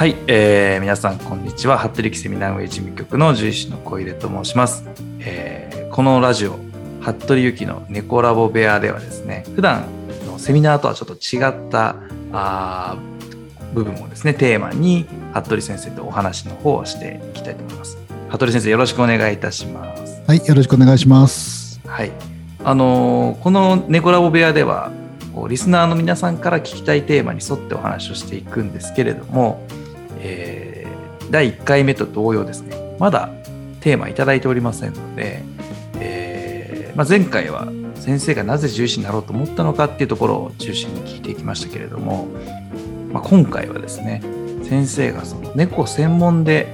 はい、えー、皆さんこんにちは。服部セミナーウェイ事務局の獣医師の小出と申します、えー、このラジオ服部由紀の猫ラボ部屋ではですね普段のセミナーとはちょっと違ったあ部分をですねテーマに服部先生とお話の方をしていきたいと思います。服部先生よろしくお願いいたします。はいよろしくお願いします。はい。あのー、この猫ラボ部屋ではこうリスナーの皆さんから聞きたいテーマに沿ってお話をしていくんですけれどもえー、第1回目と同様ですね、まだテーマいただいておりませんので、えー、まあ、前回は先生がなぜ獣医師になろうと思ったのかっていうところを中心に聞いていきましたけれども、まあ、今回はですね、先生がその猫専門で、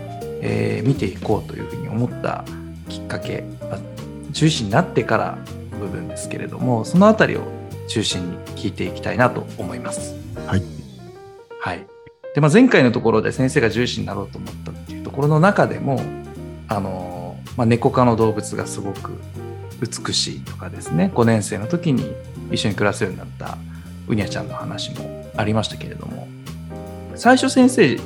えー、見ていこうというふうに思ったきっかけ、まあ、獣医師になってからの部分ですけれども、そのあたりを中心に聞いていきたいなと思います。はい。はい。で、まあ、前回のところで先生が重視になろうと思ったっていうところの中でもあの、まあ、猫科の動物がすごく美しいとかですね5年生の時に一緒に暮らすようになったうにゃちゃんの話もありましたけれども最初先生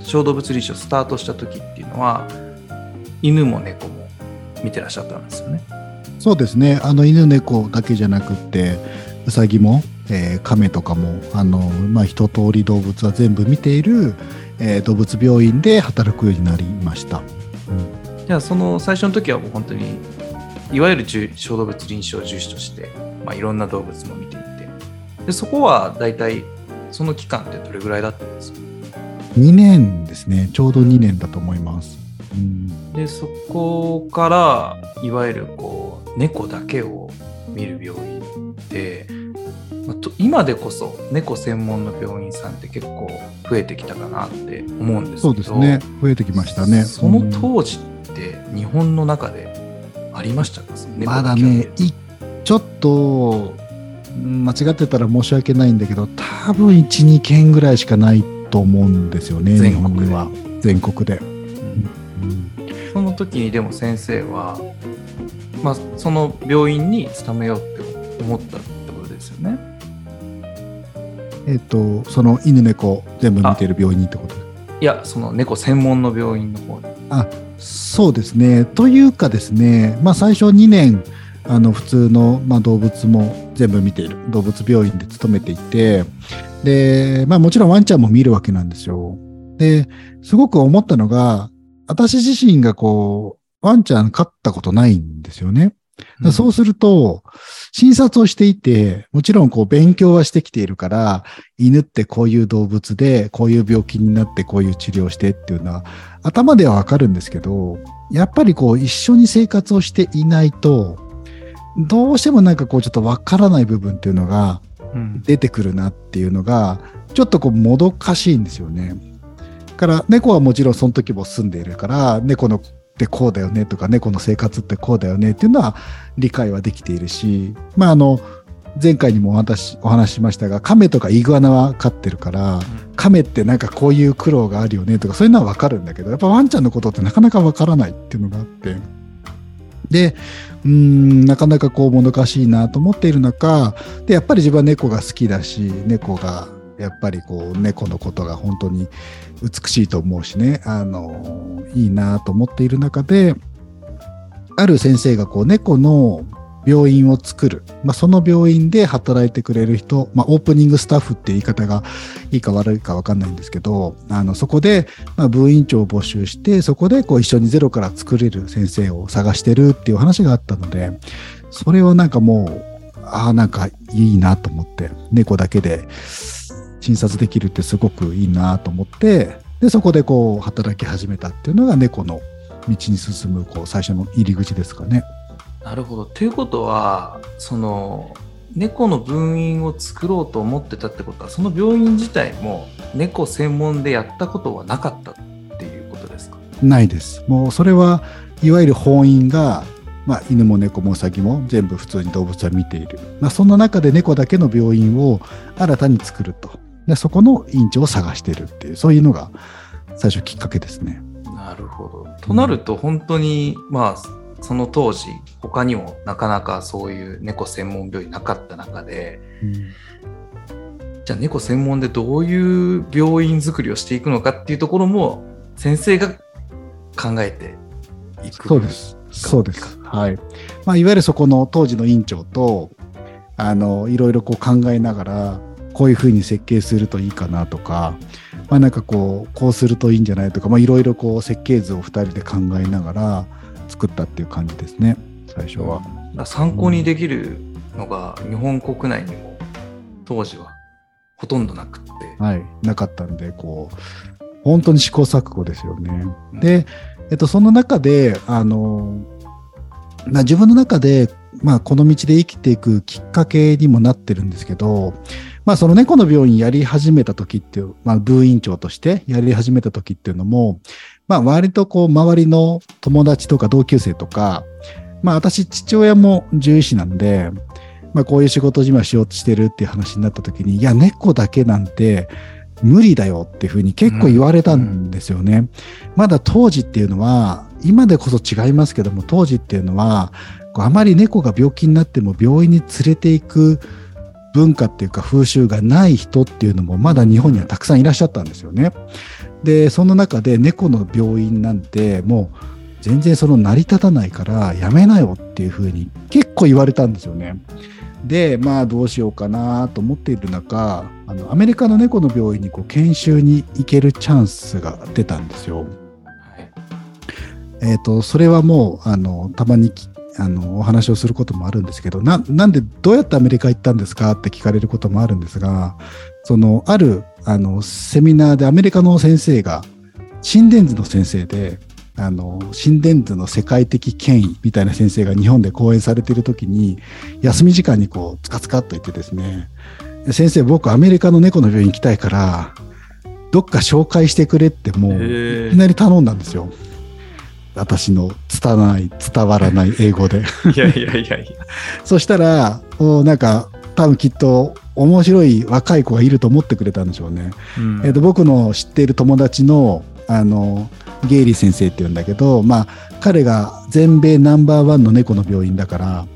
小動物臨床スタートした時っていうのは犬も猫も見てらっしゃったんですよね。そうですねあの犬猫だけじゃなくてうさぎもえー、亀とかもあの、まあ、一通り動物は全部見ている、えー、動物病院で働くようになりました。うん、じゃあその最初の時はもう本当にいわゆる小動物臨床重視として、まあ、いろんな動物も見ていて。でそこは大体その期間ってどれぐらいだったんですか？2年ですね。ちょうど2年だと思います。うん、でそこからいわゆるこう猫だけを見る病院で今でこそ猫専門の病院さんって結構増えてきたかなって思うんですけどそうですね。増えてきましたね。その当時って日本の中でありましたか、うん、まだねちょっと間違ってたら申し訳ないんだけど多分12件ぐらいしかないと思うんですよね日本には。全国で、うん、その時にでも先生は、まあ、その病院に勤めようって思ったってことですよねえっ、と、その犬猫全部見てる病院にってこと？いや、その猫専門の病院の方に。あ、そうですね。というかですね、まあ最初2年、あの普通の、まあ、動物も全部見ている動物病院で勤めていて、で、まあもちろんワンちゃんも見るわけなんですよ。で、すごく思ったのが、私自身がこう、ワンちゃん飼ったことないんですよね。そうすると、診察をしていて、もちろんこう勉強はしてきているから、犬ってこういう動物で、こういう病気になってこういう治療してっていうのは、頭ではわかるんですけど、やっぱりこう一緒に生活をしていないと、どうしてもなんかこうちょっとわからない部分っていうのが出てくるなっていうのが、ちょっとこうもどかしいんですよね。から猫はもちろんその時も住んでいるから猫のってこうだよねとか猫の生活ってこうだよねっていうのは理解はできているし、まああの、前回にもお話お話しましたが、亀とかイグアナは飼ってるから、亀ってなんかこういう苦労があるよねとかそういうのはわかるんだけど、やっぱワンちゃんのことってなかなかわからないっていうのがあって、で、うん、なかなかこうもどかしいなと思っている中、で、やっぱり自分は猫が好きだし、猫がやっぱりこう猫のことが本当に美しいと思うしね。あのいいなと思っている中である先生がこう猫の病院を作る、まあ、その病院で働いてくれる人、まあ、オープニングスタッフって言い方がいいか悪いか分かんないんですけどあのそこで、まあ、部員長を募集してそこでこう一緒にゼロから作れる先生を探してるっていう話があったのでそれをなんかもうああなんかいいなと思って猫だけで診察できるってすごくいいなと思ってでそこでこう働き始めたっていうのが猫の道に進むこう最初の入り口ですかね。なるほど。ということはその猫の分院を作ろうと思ってたってことはその病院自体も猫専門でやったことはなかったっていうことですか？ないです。もうそれはいわゆる本院がまあ、犬も猫もウサギも全部普通に動物は見ている、まあ、そんな中で猫だけの病院を新たに作るとでそこの院長を探してるっていうそういうのが最初きっかけですね。なるほど。となると本当に、うん、まあその当時他にもなかなかそういう猫専門病院なかった中で、うん、じゃあ猫専門でどういう病院作りをしていくのかっていうところも先生が考えていくそうです。そうです。はい。まあ、いわゆるそこの当時の院長と、あの、いろいろこう考えながら、こういうふうに設計するといいかなとか、まあなんかこう、こうするといいんじゃないとか、まあいろいろこう設計図を二人で考えながら作ったっていう感じですね、最初は。参考にできるのが日本国内にも当時はほとんどなくって、はい。なかったんで、こう、本当に試行錯誤ですよね。うんで、えっと、その中で、あの、まあ、自分の中で、まあ、この道で生きていくきっかけにもなってるんですけど、まあ、その猫の病院やり始めた時っていう、まあ、部員長としてやり始めた時っていうのも、まあ、割とこう、周りの友達とか同級生とか、まあ、私、父親も獣医師なんで、まあ、こういう仕事を今しようとしてるっていう話になった時に、いや、猫だけなんて無理だよっていうふうに結構言われたんですよね。まだ当時っていうのは、今でこそ違いますけども、当時っていうのは、こうあまり猫が病気になっても病院に連れていく文化っていうか風習がない人っていうのもまだ日本にはたくさんいらっしゃったんですよね。で、その中で猫の病院なんてもう全然その成り立たないからやめなよっていうふうに結構言われたんですよね。で、まあどうしようかなと思っている中、あのアメリカの猫の病院にこう研修に行けるチャンスが出たんですよ。はいえっ、と、それはもう、あの、たまにきあのお話をすることもあるんですけどな、なんでどうやってアメリカ行ったんですかって聞かれることもあるんですが、その、ある、あの、セミナーでアメリカの先生が、心電図の先生で、あの、心電図の世界的権威みたいな先生が日本で講演されているときに、休み時間にこう、つかつかっと言ってですね、先生、僕アメリカの猫の病院行きたいから、どっか紹介してくれってもう、へいきなり頼んだんですよ。私の伝わらない、伝わらない英語で。いやいやいやいや。そしたら、もうなんか、多分きっと面白い若い子がいると思ってくれたんでしょうね。うんえっと僕の知っている友達の、あの、ゲイリー先生って言うんだけど、まあ、彼が全米ナンバーワンの猫の病院だから、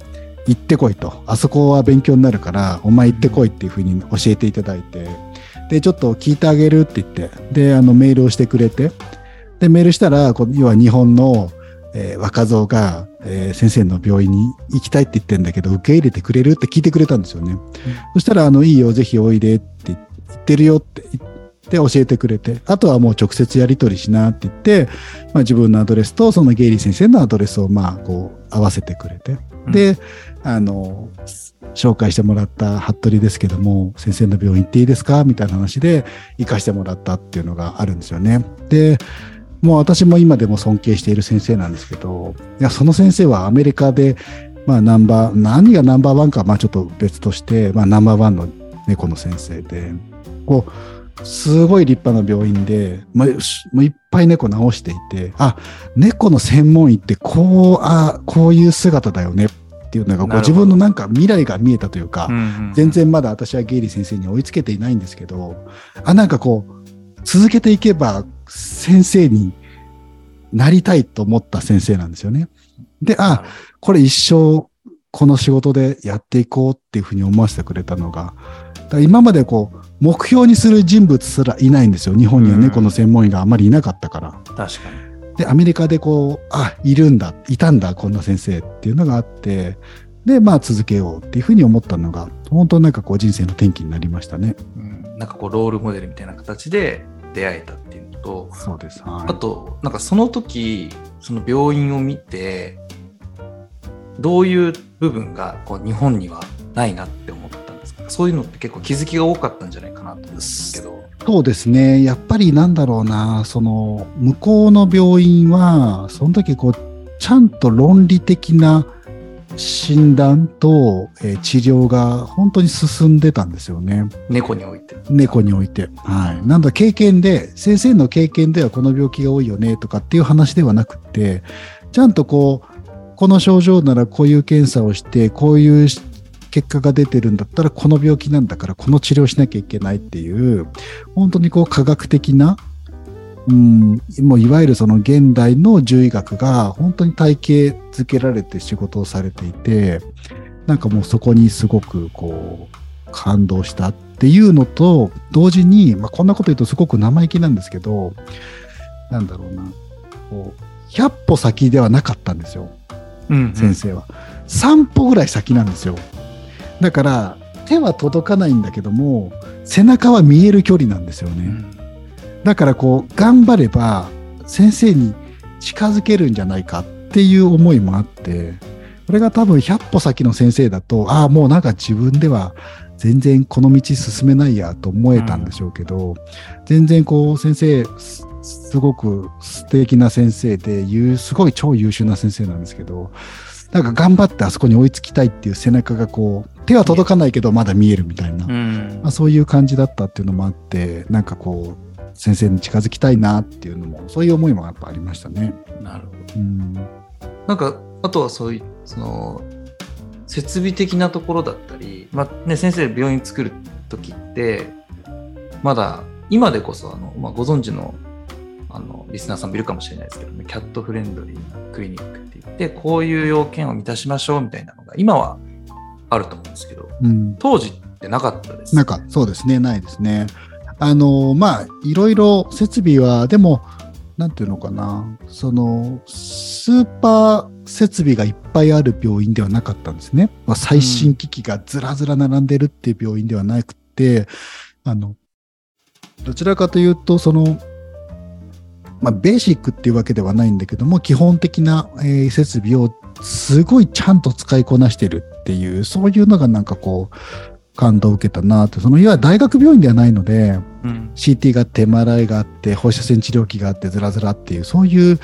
行ってこいと。あそこは勉強になるから、お前行ってこいっていうふうに教えていただいて、で、ちょっと聞いてあげるって言って、で、あの、メールをしてくれて、で、メールしたら、こう要は日本の、えー若造が、えー先生の病院に行きたいって言ってんだけど、受け入れてくれるって聞いてくれたんですよね。そしたら、あの、いいよ、ぜひおいでって言ってるよって言って教えてくれて、あとはもう直接やり取りしなって言って、まあ自分のアドレスとそのゲイリー先生のアドレスをまあこう合わせてくれて、で、あの、紹介してもらった服部ですけども、先生の病院行っていいですか？みたいな話で行かしてもらったっていうのがあるんですよね。で、もう私も今でも尊敬している先生なんですけど、いや、その先生はアメリカで、まあナンバー、何がナンバーワンかはまあちょっと別として、まあナンバーワンの猫の先生で、こう、すごい立派な病院で、まあ、しもういっぱい猫治していて、あ、猫の専門医ってこう、あ、こういう姿だよねっていうのが、こう自分のなんか未来が見えたというか、うんうん全然まだ私はゲイリー先生に追いつけていないんですけど、あ、なんかこう、続けていけば先生になりたいと思った先生なんですよね。で、あ、これ一生この仕事でやっていこうっていうふうに思わせてくれたのが、今までこう、目標にする人物すらいないんですよ。日本には猫の専門医があまりいなかったから。確かに。で、アメリカでこう、あ、いるんだ、いたんだ、こんな先生っていうのがあって、で、まあ続けようっていうふうに思ったのが、本当なんかこう人生の転機になりましたね。うんなんかこうロールモデルみたいな形で出会えたっていうのと、そうです。はい、あと、なんかその時、その病院を見て、どういう部分がこう日本にはないなって思ったんですか？そういうのって結構気づきが多かったんじゃないかなと思うんですけど。そうですね。やっぱりなんだろうな、その、向こうの病院は、その時こう、ちゃんと論理的な診断と、えー治療が本当に進んでたんですよね。猫において。猫において。はい。なんだ、経験で、先生の経験ではこの病気が多いよねとかっていう話ではなくて、ちゃんとこう、この症状ならこういう検査をして、こういう結果が出てるんだったら、この病気なんだから、この治療しなきゃいけないっていう、本当にこう科学的な、うん、もういわゆるその現代の獣医学が本当に体系づけられて仕事をされていて、なんかもうそこにすごくこう感動したっっていうのと同時に、まあ、こんなこと言うとすごく生意気なんですけどなんだろうな。こう100歩先ではなかったんですよ、うんうん。先生は。3歩ぐらい先なんですよ。だから手は届かないんだけども背中は見える距離なんですよね、うんだからこう頑張れば先生に近づけるんじゃないかっていう思いもあってこれが多分100歩先の先生だとああもうなんか自分では全然この道進めないやと思えたんでしょうけど、全然こう先生すすごく素敵な先生ですごい超優秀な先生なんですけどなんか頑張ってあそこに追いつきたいっていう背中がこう手は届かないけどまだ見えるみたいな、うん。まあ、そういう感じだったっていうのもあってなんかこう先生に近づきたいなっていうのもそういう思いもやっぱありましたね。なるほど。うん。なんかあとはそういうその設備的なところだったり、まあね、先生病院作る時ってまだ今でこそあの、まあ、ご存知のあのリスナーさんもいるかもしれないですけどねキャットフレンドリーなクリニックって言ってこういう要件を満たしましょうみたいなのが今はあると思うんですけどうん、当時ってなかったですなんかそうですね。ないですね。あのまあいろいろ設備はでもなんていうのかなそのスーパー設備がいっぱいある病院ではなかったんですね。まあ、最新機器がずらずら並んでるっていう病院ではなくてあのどちらかというとそのまあ、ベーシックっていうわけではないんだけども、基本的な、えー設備をすごいちゃんと使いこなしてるっていう、そういうのがなんかこう、感動を受けたなって、そのいわゆる大学病院ではないので、うん。CT があって、MRI があって、放射線治療器があって、ずらずらっていう、そういう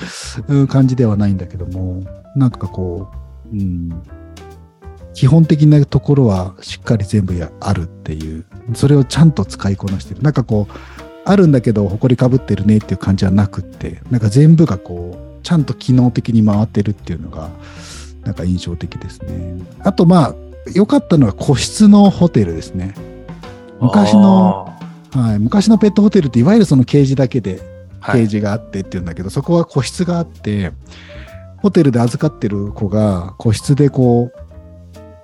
うん感じではないんだけども、なんかこう、うん、基本的なところはしっかり全部やあるっていう、それをちゃんと使いこなしてる。なんかこう、あるんだけど、埃かぶってるねっていう感じはなくって、なんか全部がこう、ちゃんと機能的に回ってるっていうのが、なんか印象的ですね。あとまあ、良かったのは個室のホテルですね。昔の、あはい、昔のペットホテルっていわゆるそのケージだけでケージがあってっていうんだけど、そこは個室があって、ホテルで預かってる子が個室でこう、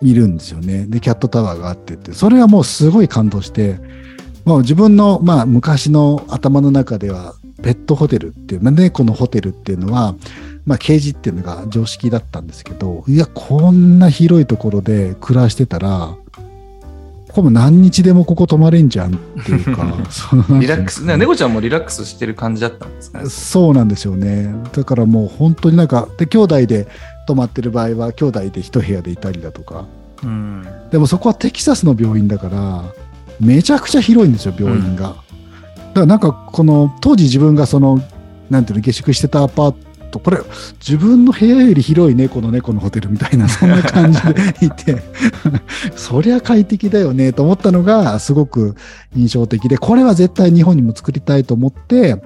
いるんですよね。で、キャットタワーがあってって、それはもうすごい感動して、もう自分の、まあ、昔の頭の中では、ペットホテルっていう、まあ、猫のホテルっていうのは、まあ、ケージっていうのが常識だったんですけど、いや、こんな広いところで暮らしてたら、ここも何日でもここ泊まれんじゃんっていうか、そのリラックス、ね、猫ちゃんもリラックスしてる感じだったんですかね？そうなんですよね。だからもう本当になんか、で、兄弟で泊まってる場合は、兄弟で一部屋でいたりだとか。うん。でもそこはテキサスの病院だから、めちゃくちゃ広いんですよ、病院が。だからなんか、この、当時自分がその、なんていうの、下宿してたアパート、これ、自分の部屋より広い猫の猫のホテルみたいな、そんな感じでいて、そりゃ快適だよね、と思ったのが、すごく印象的で、これは絶対日本にも作りたいと思って、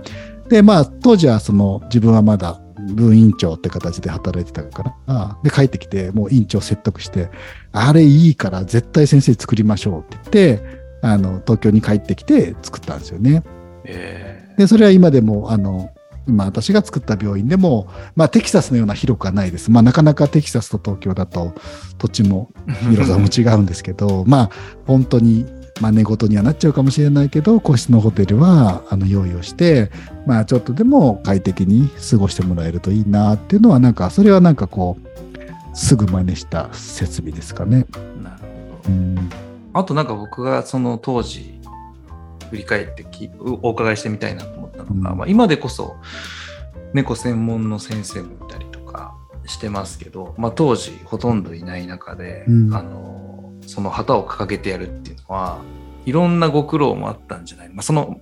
で、まあ、当時はその、自分はまだ、分院長って形で働いてたから、で、帰ってきて、もう院長説得して、あれいいから絶対先生作りましょうって言って、あの、東京に帰ってきて作ったんですよね。えで、それは今でも、あの、今私が作った病院でも、まあテキサスのような広くはないです。まあなかなかテキサスと東京だと土地もー広さも違うんですけど、まあ本当に、まあ寝言にはなっちゃうかもしれないけど、個室のホテルはあの用意をして、まあちょっとでも快適に過ごしてもらえるといいなっていうのはなんか、それはなんかこう、すぐ真似した設備ですかね。なるほうど。ん。あとなんか僕がその当時振り返ってきお伺いしてみたいなと思ったのが、うん。まあ、今でこそ猫専門の先生もいたりとかしてますけど、まあ、当時ほとんどいない中で、うん。あのその旗を掲げてやるっていうのはいろんなご苦労もあったんじゃない、まあ、その、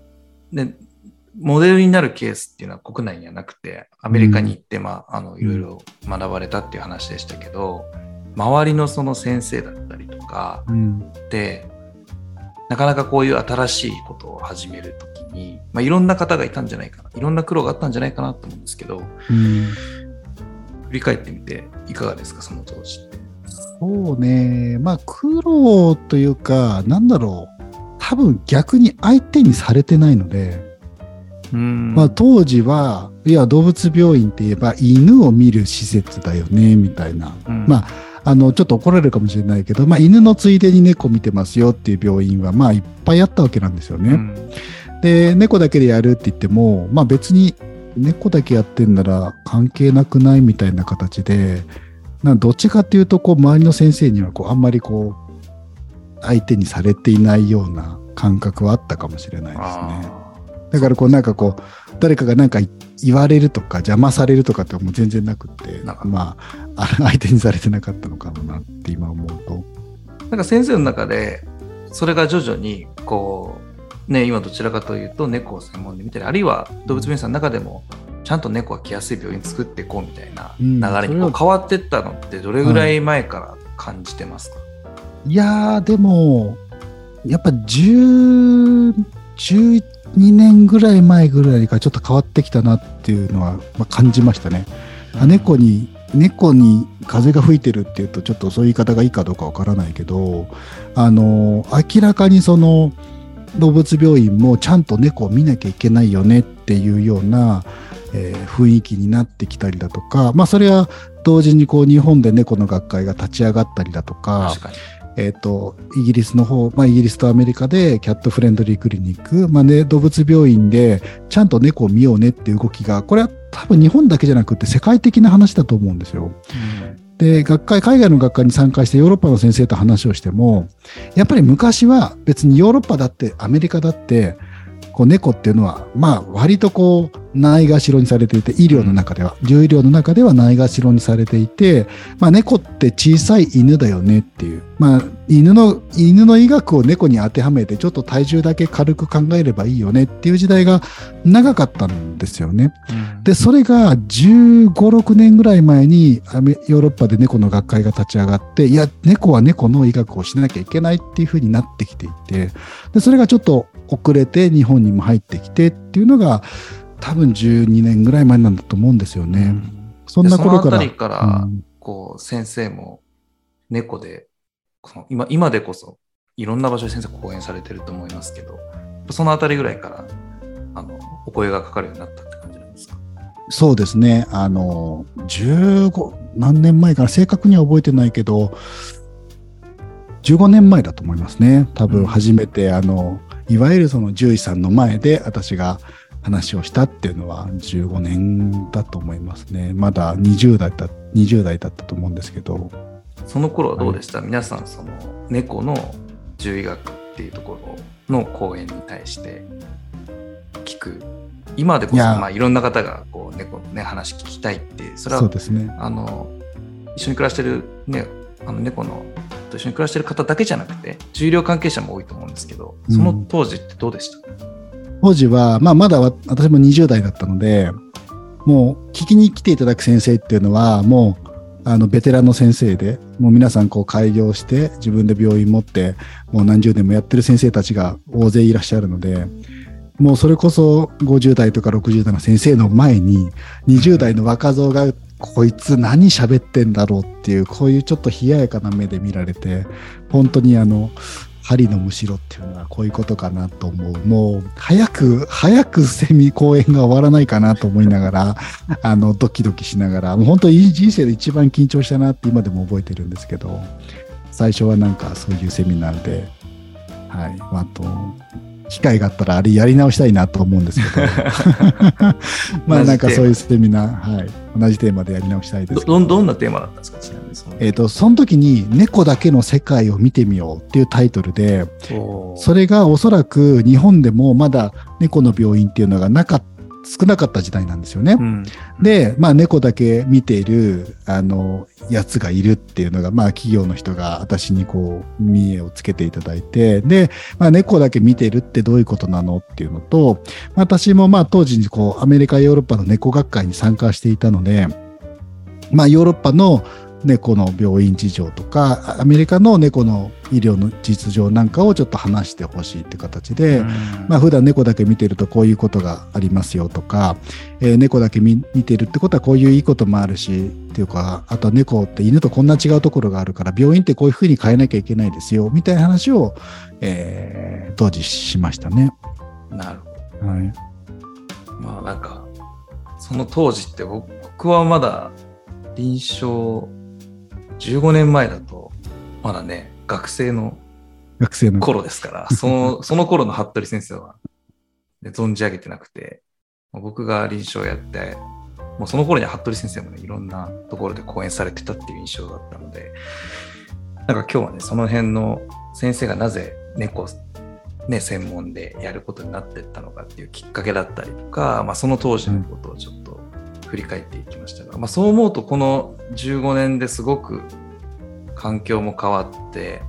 ね、モデルになるケースっていうのは国内にはなくてアメリカに行って、まあ、あのいろいろ学ばれたっていう話でしたけど周りのその先生だったりとか、うん。でなかなかこういう新しいことを始めるときに、まあ、いろんな方がいたんじゃないかないろんな苦労があったんじゃないかなと思うんですけどうん振り返ってみていかがですかその当時って？そうね。まあ、苦労というか、なんだろう。多分逆に相手にされてないので、うんまあ当時は、いや、動物病院って言えば犬を見る施設だよね、みたいな。うんまあ、あの、ちょっと怒られるかもしれないけど、まあ、犬のついでに猫見てますよっていう病院は、まあ、いっぱいあったわけなんですよね。うんで、猫だけでやるって言っても、まあ別に猫だけやってんなら関係なくないみたいな形で、などっちかっていうと、こう、周りの先生には、こう、あんまりこう、相手にされていないような感覚はあったかもしれないですね。あだから、こう、なんかこう、誰かがなんか言われるとか邪魔されるとかってもう全然なくってまああ 相手にされてなかったのかもなって今思うと。ーなんか先生の中でそれが徐々にこうね今どちらかというと猫を専門で見たりあるいは動物病院さんの中でもちゃんと猫が来やすい病院作っていこうみたいなうん。流れにこう変わってったのってどれぐらい前から感じてますか、いやーでもやっぱ10 2年ぐらい前ぐらいからちょっと変わってきたなっていうのは、感じましたね。あ猫に猫に風が吹いてるっていうとちょっとそういう言い方がいいかどうかわからないけどあの明らかにその動物病院もちゃんと猫を見なきゃいけないよねっていうような、えー雰囲気になってきたりだとかまあそれは同時にこう日本で猫の学会が立ち上がったりだとか確かにえっ、と、イギリスの方、まあ、イギリスとアメリカでキャットフレンドリークリニック、まあね、動物病院でちゃんと猫を見ようねっていう動きが、これは多分日本だけじゃなくて世界的な話だと思うんですよ。で、学会、海外の学会に参加してヨーロッパの先生と話をしても、やっぱり昔は別にヨーロッパだってアメリカだって、こう猫っていうのは、まあ割とこう、ないがしろにされていて、医療の中では、獣医療の中ではないがしろにされていて、まあ猫って小さい犬だよねっていう。まあ犬の、犬の医学を猫に当てはめて、ちょっと体重だけ軽く考えればいいよねっていう時代が長かったんですよね。うんで、それが15、6年ぐらい前にヨーロッパで猫の学会が立ち上がって、いや、猫は猫の医学をしなきゃいけないっていう風になってきていて、で、それがちょっと遅れて日本にも入ってきてっていうのが、多分12年ぐらい前なんだと思うんですよね。そんな頃から。でそのあたりから、うんこう先生も猫で今今でこそいろんな場所で先生講演されてると思いますけどそのあたりぐらいからあのお声がかかるようになったって感じなんですか？そうですね。あの、15、何年前かな、正確には覚えてないけど、15年前だと思いますね。多分初めて、あの、いわゆるその獣医さんの前で私が話をしたっていうのは15年だと思いますね。まだ20代だ、20代だったと思うんですけど。その頃はどうでした、皆さんその猫の獣医学っていうところの講演に対して聞く今でこそまあいろんな方がこう猫のね話聞きたいってそれはそうですね。あの一緒に暮らしてる、ね、あの猫のと一緒に暮らしてる方だけじゃなくて重量関係者も多いと思うんですけどその当時ってどうでした、当時は、まあ、まだわ私も20代だったので、もう聞きに来ていただく先生っていうのは、もう、あの、ベテランの先生で、もう皆さんこう開業して、自分で病院持って、もう何十年もやってる先生たちが大勢いらっしゃるので、もうそれこそ50代とか60代の先生の前に、20代の若造が、こいつ何喋ってんだろうっていう、こういうちょっと冷ややかな目で見られて、本当にあの、針のむしろっていうのはこういうことかなと思う。もう、早く、早くセミ公演が終わらないかなと思いながら、あの、ドキドキしながら、もう本当に人生で一番緊張したなって今でも覚えてるんですけど、最初はなんかそういうセミナーで、はい。あと、機会があったらあれやり直したいなと思うんですけど、まあなんかそういうセミナー、はい。同じテーマでやり直したいですどけど。どんどんなテーマだったんですか？ちなみにその。えっ、と、その時に猫だけの世界を見てみようっていうタイトルで、それがおそらく日本でもまだ猫の病院っていうのがなかっ少なかった時代なんですよね。うんで、まあ猫だけ見ている、あの、やつがいるっていうのが、まあ企業の人が私にこう、見栄をつけていただいて、で、まあ猫だけ見てるってどういうことなのっていうのと、私もまあ当時にこう、アメリカ、ヨーロッパの猫学会に参加していたので、まあヨーロッパの猫の病院事情とか、アメリカの猫の医療の実情なんかをちょっと話してほしいって形で、まあ普段猫だけ見てるとこういうことがありますよとか、えー猫だけ見見てるってことはこういういいこともあるし、っていうか、あとは猫って犬とこんな違うところがあるから、病院ってこういうふうに変えなきゃいけないですよ、みたいな話を、えー当時しましたね。なるほどはい。まあなんかその当時って僕僕はまだ臨床15年前だと、まだね、学生の学生の。頃ですから、その、その頃の服部先生は、ね、存じ上げてなくて、僕が臨床やって、もうその頃には服部先生もね、いろんなところで講演されてたっていう印象だったので、なんか今日はね、その辺の先生がなぜ猫、ね、専門でやることになっていったのかっていうきっかけだったりとか、まあ、その当時のことをちょっと振り返っていきましたが、まあ、そう思うとこの15年ですごく環境も変わって、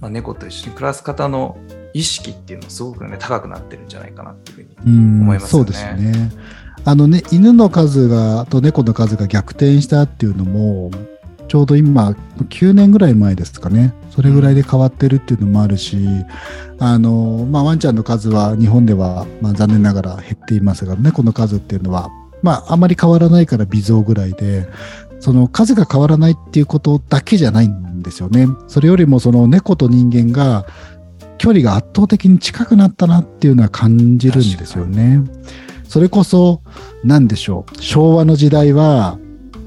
まあ、猫と一緒に暮らす方の意識っていうのもすごくね高くなってるんじゃないかなっていうふうにうん思いますよねそうですね。あのね、犬の数が、と猫の数が逆転したっていうのも、ちょうど今、9年ぐらい前ですかね。それぐらいで変わってるっていうのもあるし、あの、まあ、ワンちゃんの数は日本では、まあ、残念ながら減っていますが、猫の数っていうのは、まあ、あまり変わらないから微増ぐらいで、その数が変わらないっていうことだけじゃないんですよね。それよりもその猫と人間が距離が圧倒的に近くなったなっていうのは感じるんですよね。それこそ、なんでしょう。昭和の時代は、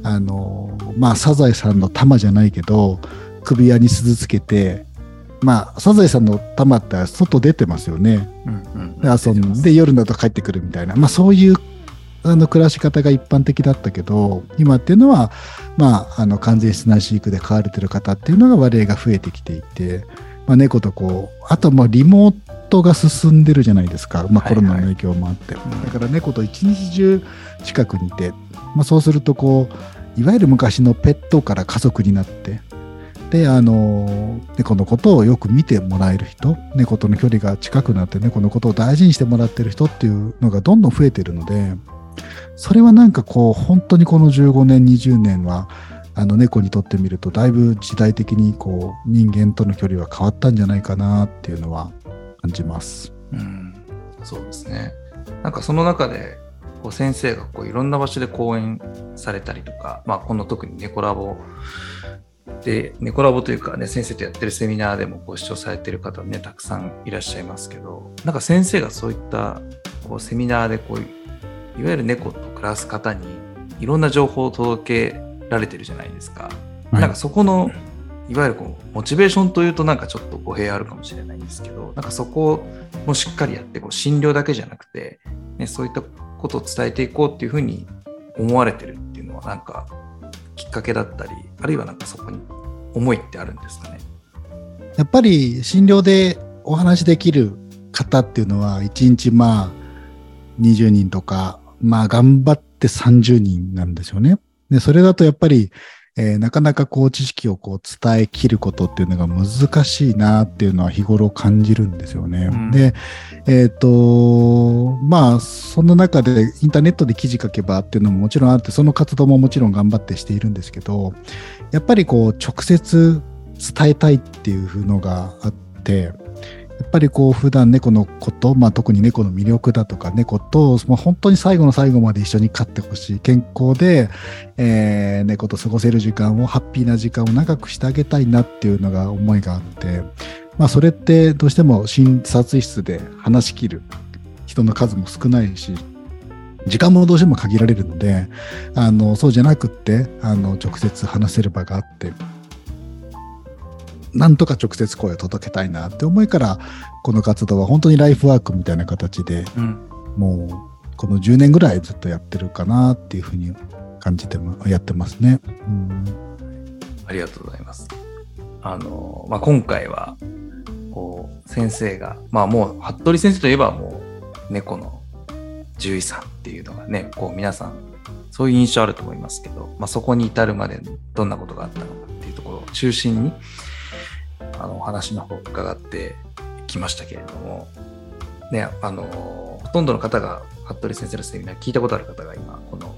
あの、まあ、サザエさんの玉じゃないけど、首輪に鈴つけて、まあ、サザエさんの玉って外出てますよね。うんうんで遊んで夜だと帰ってくるみたいな、まあ、そういうあの暮らし方が一般的だったけど今っていうのは、まあ、あの完全室内飼育で飼われてる方っていうのが割合が増えてきていて、まあ、猫とこうあともうリモートが進んでるじゃないですか、まあ、はいはい。コロナの影響もあって、んだから猫と一日中近くにいて、まあ、そうするとこういわゆる昔のペットから家族になってであの猫のことをよく見てもらえる人猫との距離が近くなって猫のことを大事にしてもらってる人っていうのがどんどん増えてるのでそれはなんかこう本当にこの15年20年はあの猫にとってみるとだいぶ時代的にこう人間との距離は変わったんじゃないかなっていうのは感じます。うん、そうですね。なんかその中でこう先生がこういろんな場所で講演されたりとか、まあ、この特に猫ラボで猫ラボというかね先生とやってるセミナーでもご視聴されてる方ねたくさんいらっしゃいますけどなんか先生がそういったこうセミナーでこういわゆる猫と暮らす方にいろんな情報を届けられてるじゃないですか。はいなんかそこのいわゆるこうモチベーションというとなんかちょっと語弊あるかもしれないんですけどなんかそこもしっかりやってこう診療だけじゃなくて、ね、そういったことを伝えていこうっていうふうに思われてるっていうのはなんかきっかけだったりあるいはなんかそこに思いってあるんですかね。やっぱり診療でお話しできる方っていうのは1日まあ20人とかまあ頑張って30人なんですよね。で、それだとやっぱり、えーなかなかこう知識をこう伝えきることっていうのが難しいなっていうのは日頃感じるんですよね。うんで、えっ、と、まあその中でインターネットで記事書けばっていうのももちろんあって、その活動ももちろん頑張ってしているんですけど、やっぱりこう直接伝えたいっていうのがあって、ぱりこう普段猫のこと、まあ、特に猫の魅力だとか猫と、まあ、本当に最後の最後まで一緒に飼ってほしい健康で、えー猫と過ごせる時間をハッピーな時間を長くしてあげたいなっていうのが思いがあって、まあ、それってどうしても診察室で話し切る人の数も少ないし時間もどうしても限られるのであのそうじゃなくってあの直接話せる場があってなんとか直接声を届けたいなって思いからこの活動は本当にライフワークみたいな形でうんもうこの10年ぐらいずっとやってるかなっていうふうに感じてもやってますね。うんありがとうございます。あの、まあ、今回は、こう、先生が、まあもう、服部先生といえばもう、猫の獣医さんっていうのがね、こう皆さん、そういう印象あると思いますけど、まあそこに至るまでどんなことがあったのかっていうところを中心に、あの、お話の方伺ってきましたけれども、ね、あの、ほとんどの方が、服部先生のセミナー聞いたことある方が今、この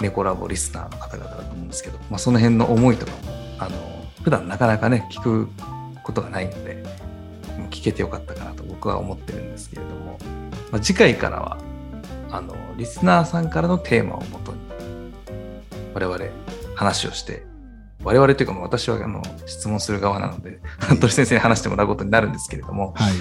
猫ラボリスナーの方々だと思うんですけど、まあ、その辺の思いとかもあの普段なかなかね聞くことがないので聞けてよかったかなと僕は思ってるんですけれども、まあ、次回からはあのリスナーさんからのテーマをもとに我々話をして我々というかもう私はあの質問する側なので服部先生に話してもらうことになるんですけれどもはい。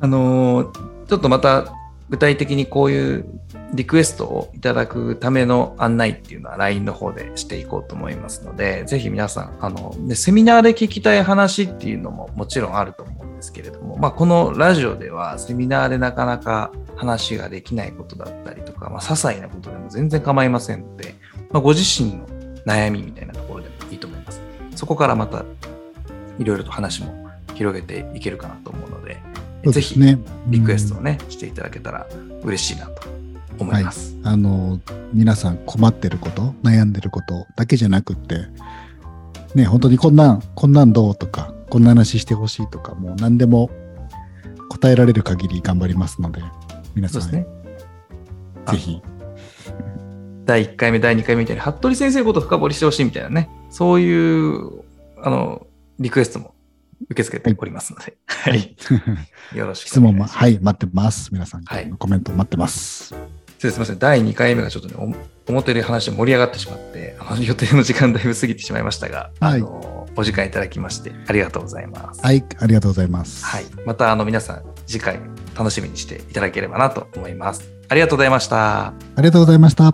あのちょっとまた具体的にこういうリクエストをいただくための案内っていうのは LINE の方でしていこうと思いますので、ぜひ皆さん、あの、ね、セミナーで聞きたい話っていうのももちろんあると思うんですけれども、まあ、このラジオではセミナーでなかなか話ができないことだったりとか、まあ、些細なことでも全然構いませんので、まあ、ご自身の悩みみたいなところそこからまたいろいろと話も広げていけるかなと思うので、ぜひリクエストをね、していただけたら嬉しいなと思います。はい、あの皆さん困ってること悩んでることだけじゃなくってね本当にこんなんこんなんどうとかこんな話してほしいとかもう何でも答えられる限り頑張りますので皆さん、ね、ぜひ。第1回目、第2回目みたいに、服部先生のこと深掘りしてほしいみたいなね、そういう、あの、リクエストも受け付けておりますので、はい。よろしく質問も、はい、待ってます。皆さん、はい、コメント待ってます。すみません、第2回目がちょっとね、表で話盛り上がってしまって、あの予定の時間だいぶ過ぎてしまいましたが、はい、あのお時間いただきまして、ありがとうございます。はい、ありがとうございます。はい、またあの皆さん、次回楽しみにしていただければなと思います。ありがとうございました。ありがとうございました。